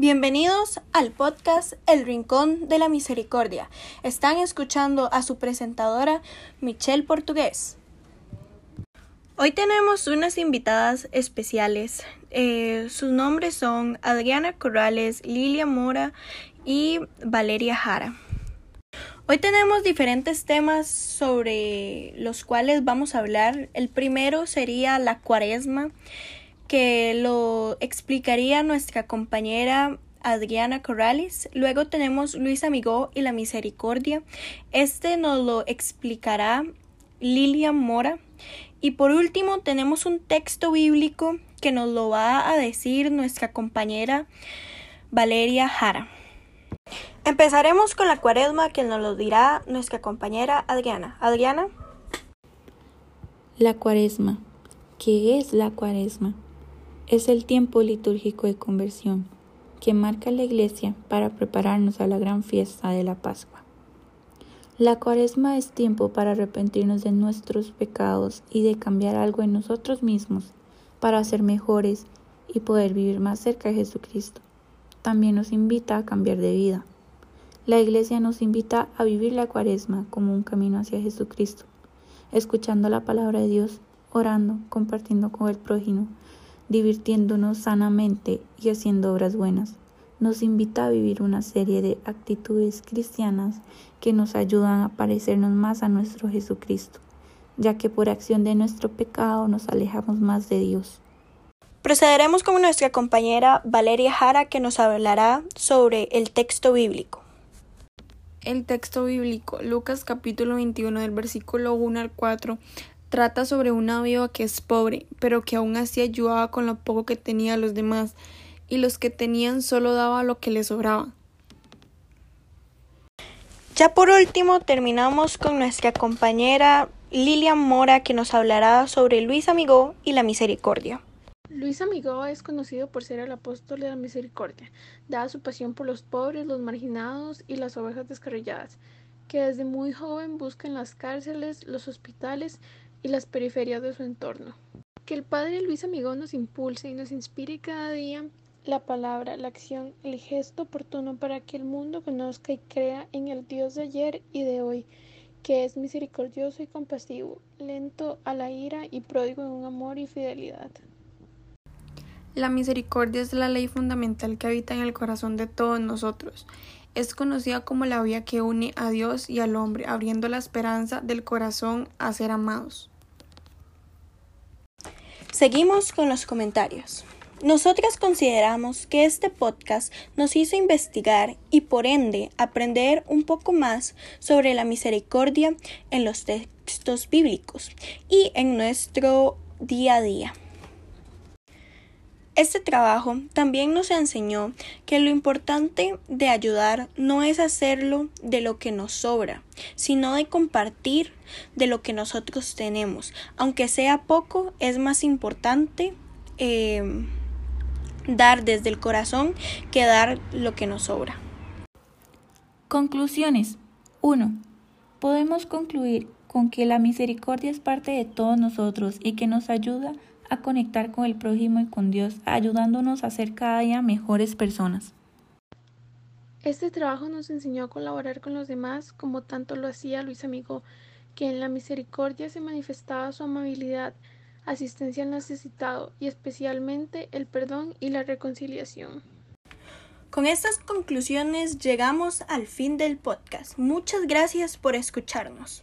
Bienvenidos al podcast El Rincón de la Misericordia. Están escuchando a su presentadora Michelle Portugués. Hoy tenemos unas invitadas especiales. Eh, sus nombres son Adriana Corrales, Lilia Mora y Valeria Jara. Hoy tenemos diferentes temas sobre los cuales vamos a hablar. El primero sería la cuaresma que lo explicaría nuestra compañera Adriana Corrales. Luego tenemos Luis Amigó y la Misericordia. Este nos lo explicará Lilian Mora. Y por último tenemos un texto bíblico que nos lo va a decir nuestra compañera Valeria Jara. Empezaremos con la cuaresma que nos lo dirá nuestra compañera Adriana. Adriana. La cuaresma. ¿Qué es la cuaresma? Es el tiempo litúrgico de conversión que marca la Iglesia para prepararnos a la gran fiesta de la Pascua. La cuaresma es tiempo para arrepentirnos de nuestros pecados y de cambiar algo en nosotros mismos para ser mejores y poder vivir más cerca de Jesucristo. También nos invita a cambiar de vida. La Iglesia nos invita a vivir la cuaresma como un camino hacia Jesucristo, escuchando la palabra de Dios, orando, compartiendo con el prójimo, divirtiéndonos sanamente y haciendo obras buenas. Nos invita a vivir una serie de actitudes cristianas que nos ayudan a parecernos más a nuestro Jesucristo, ya que por acción de nuestro pecado nos alejamos más de Dios. Procederemos con nuestra compañera Valeria Jara que nos hablará sobre el texto bíblico. El texto bíblico, Lucas capítulo 21 del versículo 1 al 4, Trata sobre una viuda que es pobre, pero que aún así ayudaba con lo poco que tenía a los demás, y los que tenían solo daba lo que les sobraba. Ya por último terminamos con nuestra compañera Lilian Mora que nos hablará sobre Luis Amigó y la misericordia. Luis Amigó es conocido por ser el apóstol de la misericordia, dada su pasión por los pobres, los marginados y las ovejas descarrilladas, que desde muy joven busca en las cárceles, los hospitales y las periferias de su entorno. Que el Padre Luis Amigón nos impulse y nos inspire cada día la palabra, la acción, el gesto oportuno para que el mundo conozca y crea en el Dios de ayer y de hoy, que es misericordioso y compasivo, lento a la ira y pródigo en un amor y fidelidad. La misericordia es la ley fundamental que habita en el corazón de todos nosotros. Es conocida como la vía que une a Dios y al hombre, abriendo la esperanza del corazón a ser amados. Seguimos con los comentarios. Nosotras consideramos que este podcast nos hizo investigar y por ende aprender un poco más sobre la misericordia en los textos bíblicos y en nuestro día a día. Este trabajo también nos enseñó que lo importante de ayudar no es hacerlo de lo que nos sobra, sino de compartir de lo que nosotros tenemos. Aunque sea poco, es más importante eh, dar desde el corazón que dar lo que nos sobra. Conclusiones 1. Podemos concluir con que la misericordia es parte de todos nosotros y que nos ayuda a a conectar con el prójimo y con Dios, ayudándonos a ser cada día mejores personas. Este trabajo nos enseñó a colaborar con los demás como tanto lo hacía Luis Amigo, que en la misericordia se manifestaba su amabilidad, asistencia al necesitado y especialmente el perdón y la reconciliación. Con estas conclusiones llegamos al fin del podcast. Muchas gracias por escucharnos.